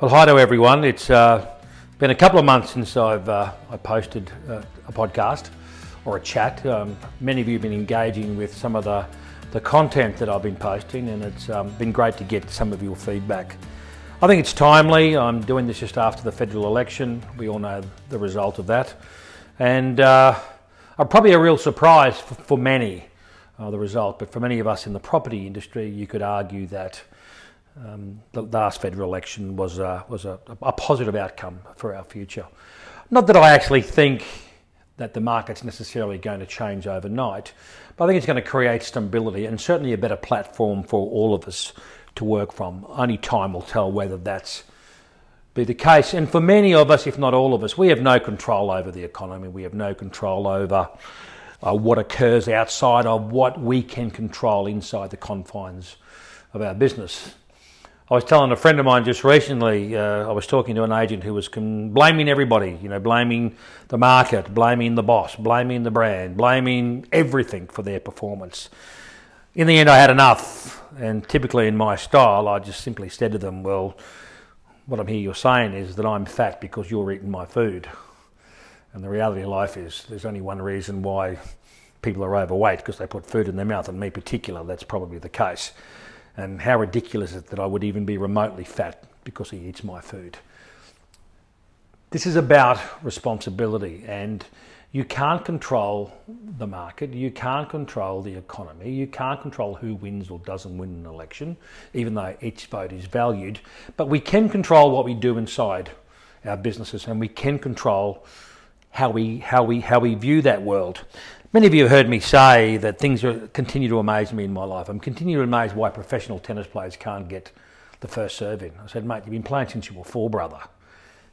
Well, hi to everyone. It's uh, been a couple of months since I've uh, I posted uh, a podcast or a chat. Um, many of you have been engaging with some of the, the content that I've been posting, and it's um, been great to get some of your feedback. I think it's timely. I'm doing this just after the federal election. We all know the result of that, and uh, probably a real surprise for, for many. Uh, the result, but for many of us in the property industry, you could argue that um, the last federal election was a, was a, a, positive outcome for our future. Not that I actually think that the market's necessarily going to change overnight, but I think it's going to create stability and certainly a better platform for all of us to work from. Only time will tell whether that's be the case. And for many of us, if not all of us, we have no control over the economy. We have no control over uh, what occurs outside of what we can control inside the confines of our business. I was telling a friend of mine just recently, uh, I was talking to an agent who was blaming everybody, you know, blaming the market, blaming the boss, blaming the brand, blaming everything for their performance. In the end, I had enough, and typically in my style, I just simply said to them, Well, what I'm hearing you're saying is that I'm fat because you're eating my food. And the reality of life is there's only one reason why people are overweight because they put food in their mouth, and me particular, that's probably the case. And how ridiculous is it that I would even be remotely fat because he eats my food? This is about responsibility, and you can't control the market, you can't control the economy, you can't control who wins or doesn't win an election, even though each vote is valued. But we can control what we do inside our businesses, and we can control how we how we how we view that world. Many of you have heard me say that things are, continue to amaze me in my life. I'm continually amazed why professional tennis players can't get the first serve in. I said, mate, you've been playing since you were four, brother.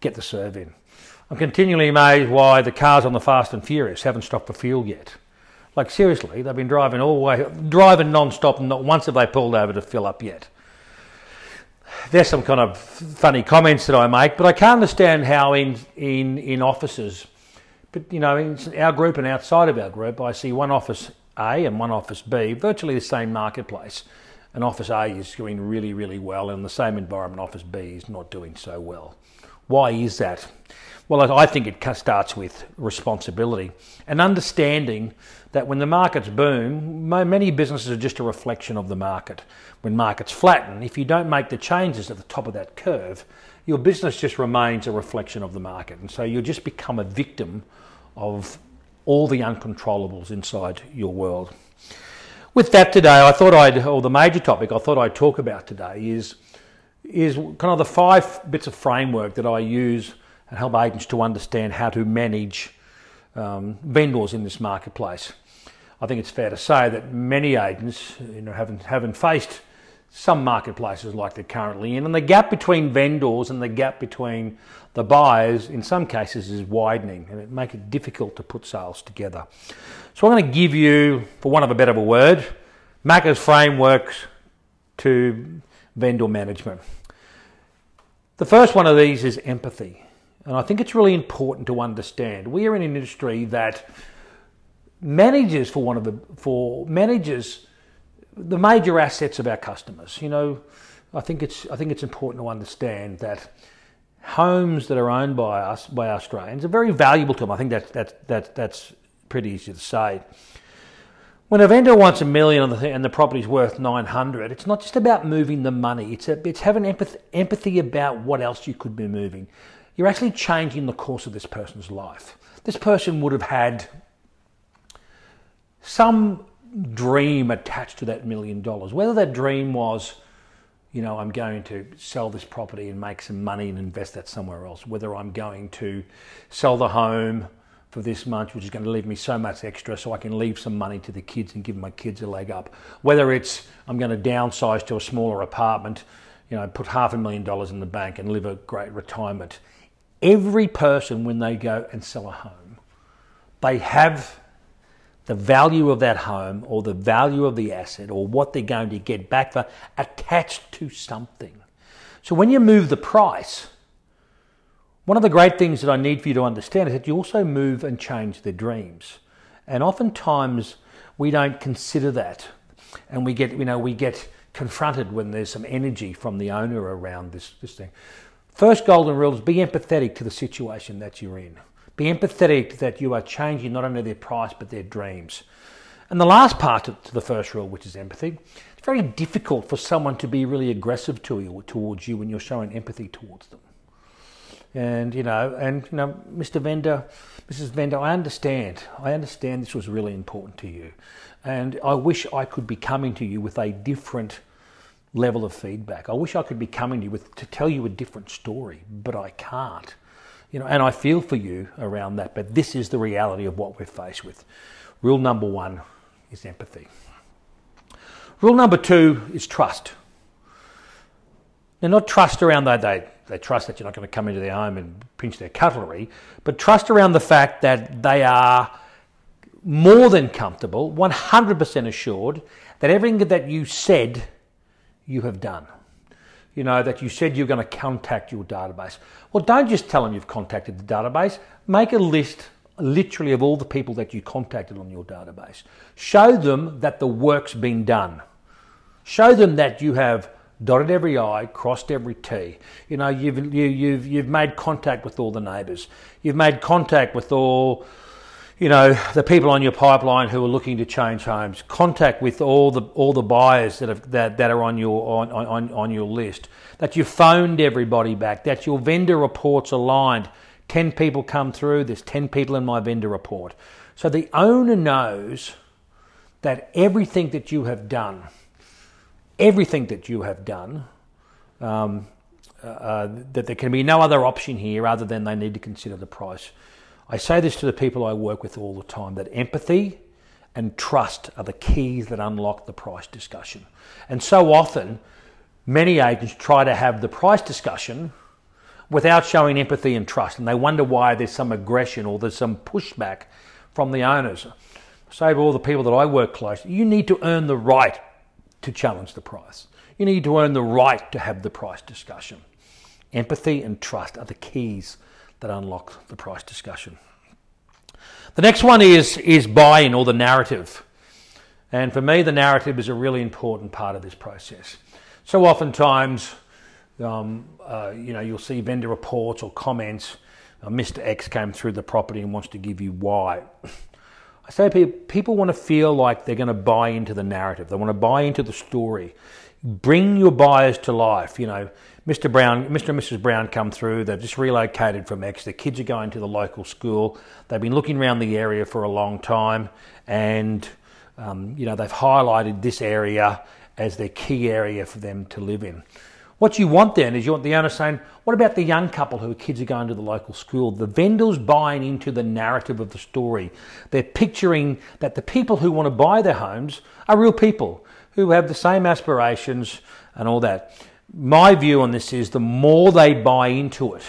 Get the serve in. I'm continually amazed why the cars on the Fast and Furious haven't stopped for fuel yet. Like seriously, they've been driving all the way, driving non-stop, and not once have they pulled over to fill up yet. There's some kind of funny comments that I make, but I can't understand how in in in offices but you know, in our group and outside of our group, I see one office A and one office B, virtually the same marketplace. And office A is doing really, really well, and the same environment, office B is not doing so well. Why is that? Well, I think it starts with responsibility and understanding that when the markets boom, many businesses are just a reflection of the market. When markets flatten, if you don't make the changes at the top of that curve, your business just remains a reflection of the market. And so you'll just become a victim of all the uncontrollables inside your world. With that today, I thought I'd, or the major topic I thought I'd talk about today is, is kind of the five bits of framework that I use and help agents to understand how to manage um, vendors in this marketplace. I think it's fair to say that many agents, you know, haven't haven't faced some marketplaces like they're currently in. And the gap between vendors and the gap between the buyers, in some cases, is widening and it makes it difficult to put sales together. So I'm going to give you, for want of a better word, Macca's frameworks to vendor management. The first one of these is empathy. And I think it's really important to understand. We are in an industry that manages for one of the for manages the major assets of our customers. You know, I think it's I think it's important to understand that homes that are owned by us by Australians are very valuable to them. I think that that that that's pretty easy to say. When a vendor wants a million and the property's worth 900, it's not just about moving the money. It's, a, it's having empathy, empathy about what else you could be moving. You're actually changing the course of this person's life. This person would have had some dream attached to that million dollars. Whether that dream was, you know, I'm going to sell this property and make some money and invest that somewhere else, whether I'm going to sell the home for this month, which is going to leave me so much extra so I can leave some money to the kids and give my kids a leg up. Whether it's I'm going to downsize to a smaller apartment, you know, put half a million dollars in the bank and live a great retirement. Every person, when they go and sell a home, they have the value of that home or the value of the asset or what they're going to get back for attached to something. So when you move the price, one of the great things that I need for you to understand is that you also move and change their dreams. And oftentimes we don't consider that. And we get, you know, we get confronted when there's some energy from the owner around this, this thing. First golden rule is be empathetic to the situation that you're in. Be empathetic that you are changing not only their price but their dreams. And the last part to the first rule, which is empathy, it's very difficult for someone to be really aggressive to you towards you when you're showing empathy towards them. And you know, and you know, Mr. Vendor, Mrs. Vendor, I understand. I understand this was really important to you, and I wish I could be coming to you with a different level of feedback. I wish I could be coming to you with to tell you a different story, but I can't. You know, and I feel for you around that, but this is the reality of what we're faced with. Rule number one is empathy. Rule number two is trust. Now, not trust around that they, they trust that you're not going to come into their home and pinch their cutlery, but trust around the fact that they are more than comfortable, 100% assured that everything that you said, you have done. You know, that you said you're going to contact your database. Well, don't just tell them you've contacted the database. Make a list literally of all the people that you contacted on your database. Show them that the work's been done. Show them that you have dotted every I, crossed every T. You know, you've, you, you've, you've made contact with all the neighbours. You've made contact with all, you know, the people on your pipeline who are looking to change homes. Contact with all the, all the buyers that, have, that, that are on your, on, on, on your list. That you've phoned everybody back. That your vendor reports aligned. 10 people come through, there's 10 people in my vendor report. So the owner knows that everything that you have done – everything that you have done, um, uh, uh, that there can be no other option here other than they need to consider the price. I say this to the people I work with all the time that empathy and trust are the keys that unlock the price discussion. And so often, many agents try to have the price discussion without showing empathy and trust, and they wonder why there's some aggression or there's some pushback from the owners. Say to all the people that I work closely, you need to earn the right to challenge the price. You need to earn the right to have the price discussion. Empathy and trust are the keys that unlock the price discussion. The next one is, is buy in or the narrative. And for me, the narrative is a really important part of this process. So oftentimes, um, uh, you know, you'll see vendor reports or comments. Uh, Mr. X came through the property and wants to give you Y. I say people, people want to feel like they're going to buy into the narrative. They want to buy into the story. Bring your buyers to life. You know, Mr. Brown, Mr. and Mrs. Brown come through. They've just relocated from X. Their kids are going to the local school. They've been looking around the area for a long time, and um, you know they've highlighted this area as their key area for them to live in. What you want then is you want the owner saying, what about the young couple whose kids are going to the local school? The vendors buying into the narrative of the story. They're picturing that the people who want to buy their homes are real people who have the same aspirations and all that. My view on this is the more they buy into it,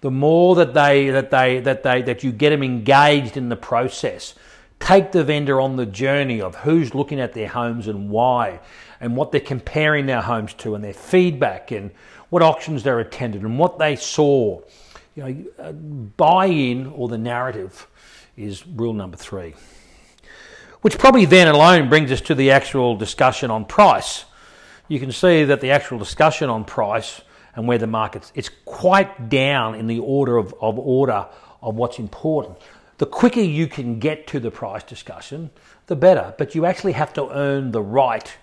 the more that they that they that they that you get them engaged in the process. Take the vendor on the journey of who's looking at their homes and why and what they're comparing their homes to and their feedback and what auctions they're attended and what they saw. You know, uh, buy in or the narrative is rule number three. Which probably then alone brings us to the actual discussion on price. You can see that the actual discussion on price and where the market's it's quite down in the order of, of order of what's important. The quicker you can get to the price discussion, the better. But you actually have to earn the right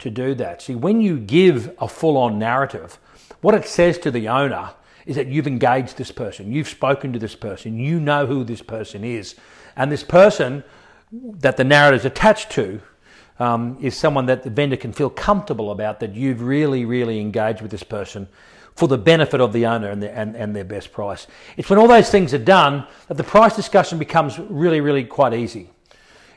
to do that. See, when you give a full on narrative, what it says to the owner is that you've engaged this person, you've spoken to this person, you know who this person is. And this person that the narrative is attached to um, is someone that the vendor can feel comfortable about that you've really, really engaged with this person for the benefit of the owner and, the, and, and their best price. It's when all those things are done that the price discussion becomes really, really quite easy.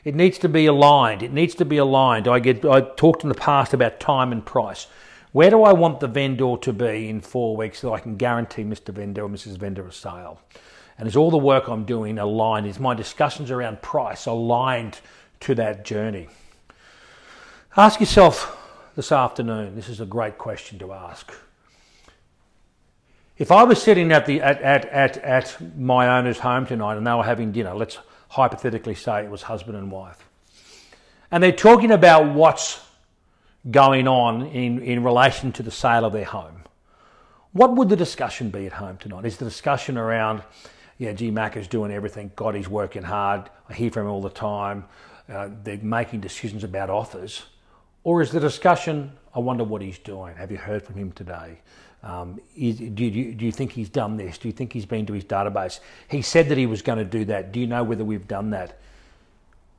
It needs to be aligned. It needs to be aligned. I get I talked in the past about time and price. Where do I want the vendor to be in four weeks so I can guarantee Mr. Vendor or Mrs. Vendor a sale? And is all the work I'm doing aligned? Is my discussions around price aligned to that journey? Ask yourself this afternoon. This is a great question to ask. If I was sitting at the at, at, at, at my owner's home tonight and they were having dinner, let's hypothetically say it was husband and wife. And they're talking about what's going on in, in relation to the sale of their home. What would the discussion be at home tonight? Is the discussion around, yeah, G Mac is doing everything. God, he's working hard. I hear from him all the time. Uh, they're making decisions about offers. Or is the discussion, I wonder what he's doing? Have you heard from him today? Um, is, do, you, do you think he's done this? Do you think he's been to his database? He said that he was going to do that. Do you know whether we've done that?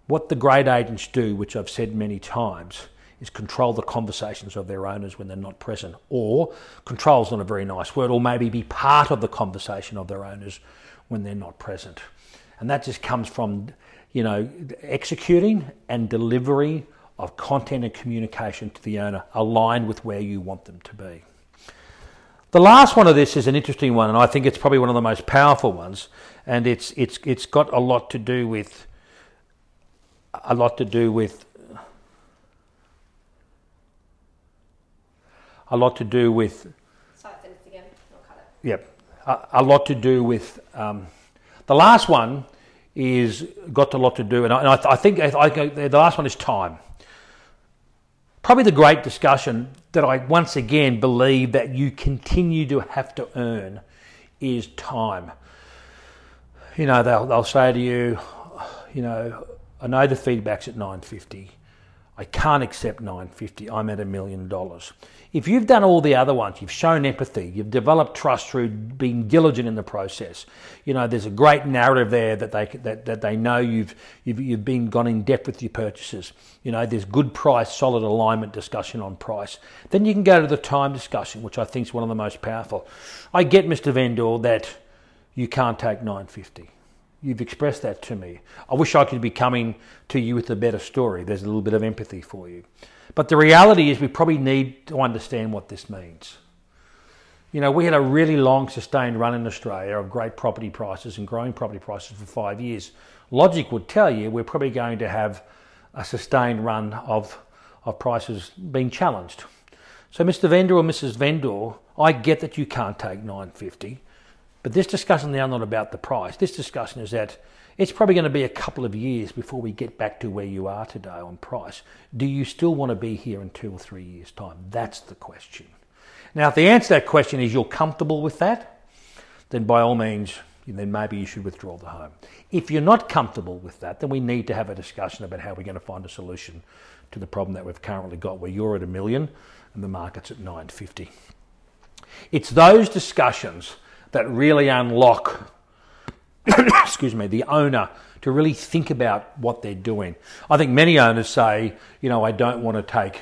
What the great agents do, which I've said many times, is control the conversations of their owners when they're not present. Or control is not a very nice word, or maybe be part of the conversation of their owners when they're not present. And that just comes from, you know, executing and delivery of content and communication to the owner aligned with where you want them to be. The last one of this is an interesting one, and I think it's probably one of the most powerful ones, and it's it's it's got a lot to do with a lot to do with a lot to do with. again. I'll cut it. Yep, a, a lot to do with um, the last one is got a lot to do, and I, and I, I think I, I, the last one is time. Probably the great discussion that I once again believe that you continue to have to earn is time. You know, they'll, they'll say to you, you know, I know the feedback's at 950. I can't accept 950. I'm at a million dollars. If you've done all the other ones, you've shown empathy, you've developed trust through being diligent in the process. You know, there's a great narrative there that they that, that they know you've, you've you've been gone in depth with your purchases. You know, there's good price, solid alignment discussion on price. Then you can go to the time discussion, which I think is one of the most powerful. I get, Mr. Vendor, that you can't take 950. You've expressed that to me. I wish I could be coming to you with a better story. There's a little bit of empathy for you. But the reality is, we probably need to understand what this means. You know, we had a really long, sustained run in Australia of great property prices and growing property prices for five years. Logic would tell you we're probably going to have a sustained run of, of prices being challenged. So, Mr. Vendor or Mrs. Vendor, I get that you can't take 950, but this discussion now not about the price. This discussion is that it's probably going to be a couple of years before we get back to where you are today on price. Do you still want to be here in two or three years' time? That's the question. Now, if the answer to that question is you're comfortable with that, then by all means, then maybe you should withdraw the home. If you're not comfortable with that, then we need to have a discussion about how we're going to find a solution to the problem that we've currently got, where you're at a million and the market's at 950. It's those discussions that really unlock excuse me, the owner to really think about what they're doing. I think many owners say, you know, I don't want to take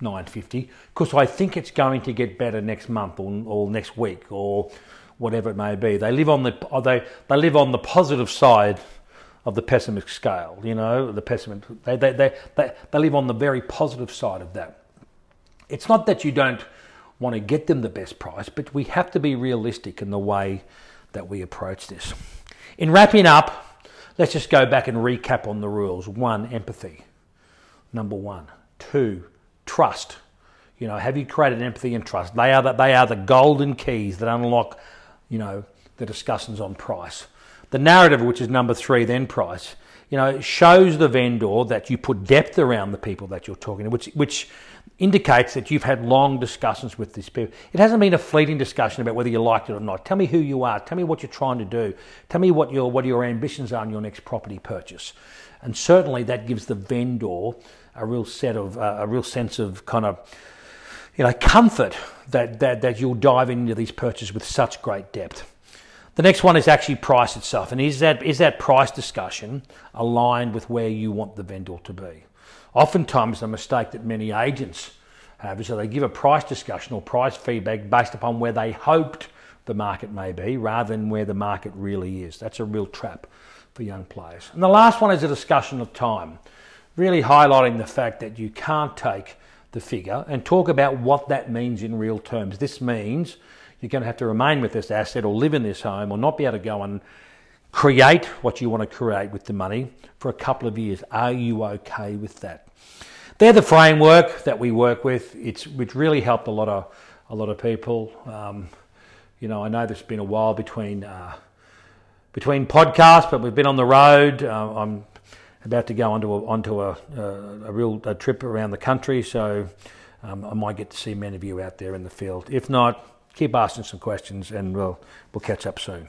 950 because I think it's going to get better next month or, or next week or whatever it may be. They live on the uh, they they live on the positive side of the pessimistic scale. You know, the pessimistic they they, they they they live on the very positive side of that. It's not that you don't want to get them the best price, but we have to be realistic in the way that we approach this. In wrapping up, let's just go back and recap on the rules. One, empathy. Number one. Two, trust. You know, have you created empathy and trust? They are the, they are the golden keys that unlock, you know, the discussions on price. The narrative, which is number three, then price, you know, shows the vendor that you put depth around the people that you're talking to, which which indicates that you've had long discussions with this people. It hasn't been a fleeting discussion about whether you liked it or not. Tell me who you are. Tell me what you're trying to do. Tell me what your what your ambitions are in your next property purchase. And certainly that gives the vendor a real set of uh, a real sense of kind of you know comfort that, that that you'll dive into these purchases with such great depth. The next one is actually price itself, and is that is that price discussion aligned with where you want the vendor to be? Oftentimes, the mistake that many agents have is that they give a price discussion or price feedback based upon where they hoped the market may be rather than where the market really is. That's a real trap for young players. And the last one is a discussion of time, really highlighting the fact that you can't take the figure and talk about what that means in real terms. This means you're going to have to remain with this asset or live in this home or not be able to go and create what you want to create with the money for a couple of years. Are you okay with that? They're the framework that we work with. It's which really helped a lot of a lot of people. Um, you know, I know there's been a while between uh, between podcasts, but we've been on the road. Uh, I'm about to go onto a, onto a, a, a real a trip around the country, so um, I might get to see many of you out there in the field. If not, keep asking some questions, and we'll we'll catch up soon.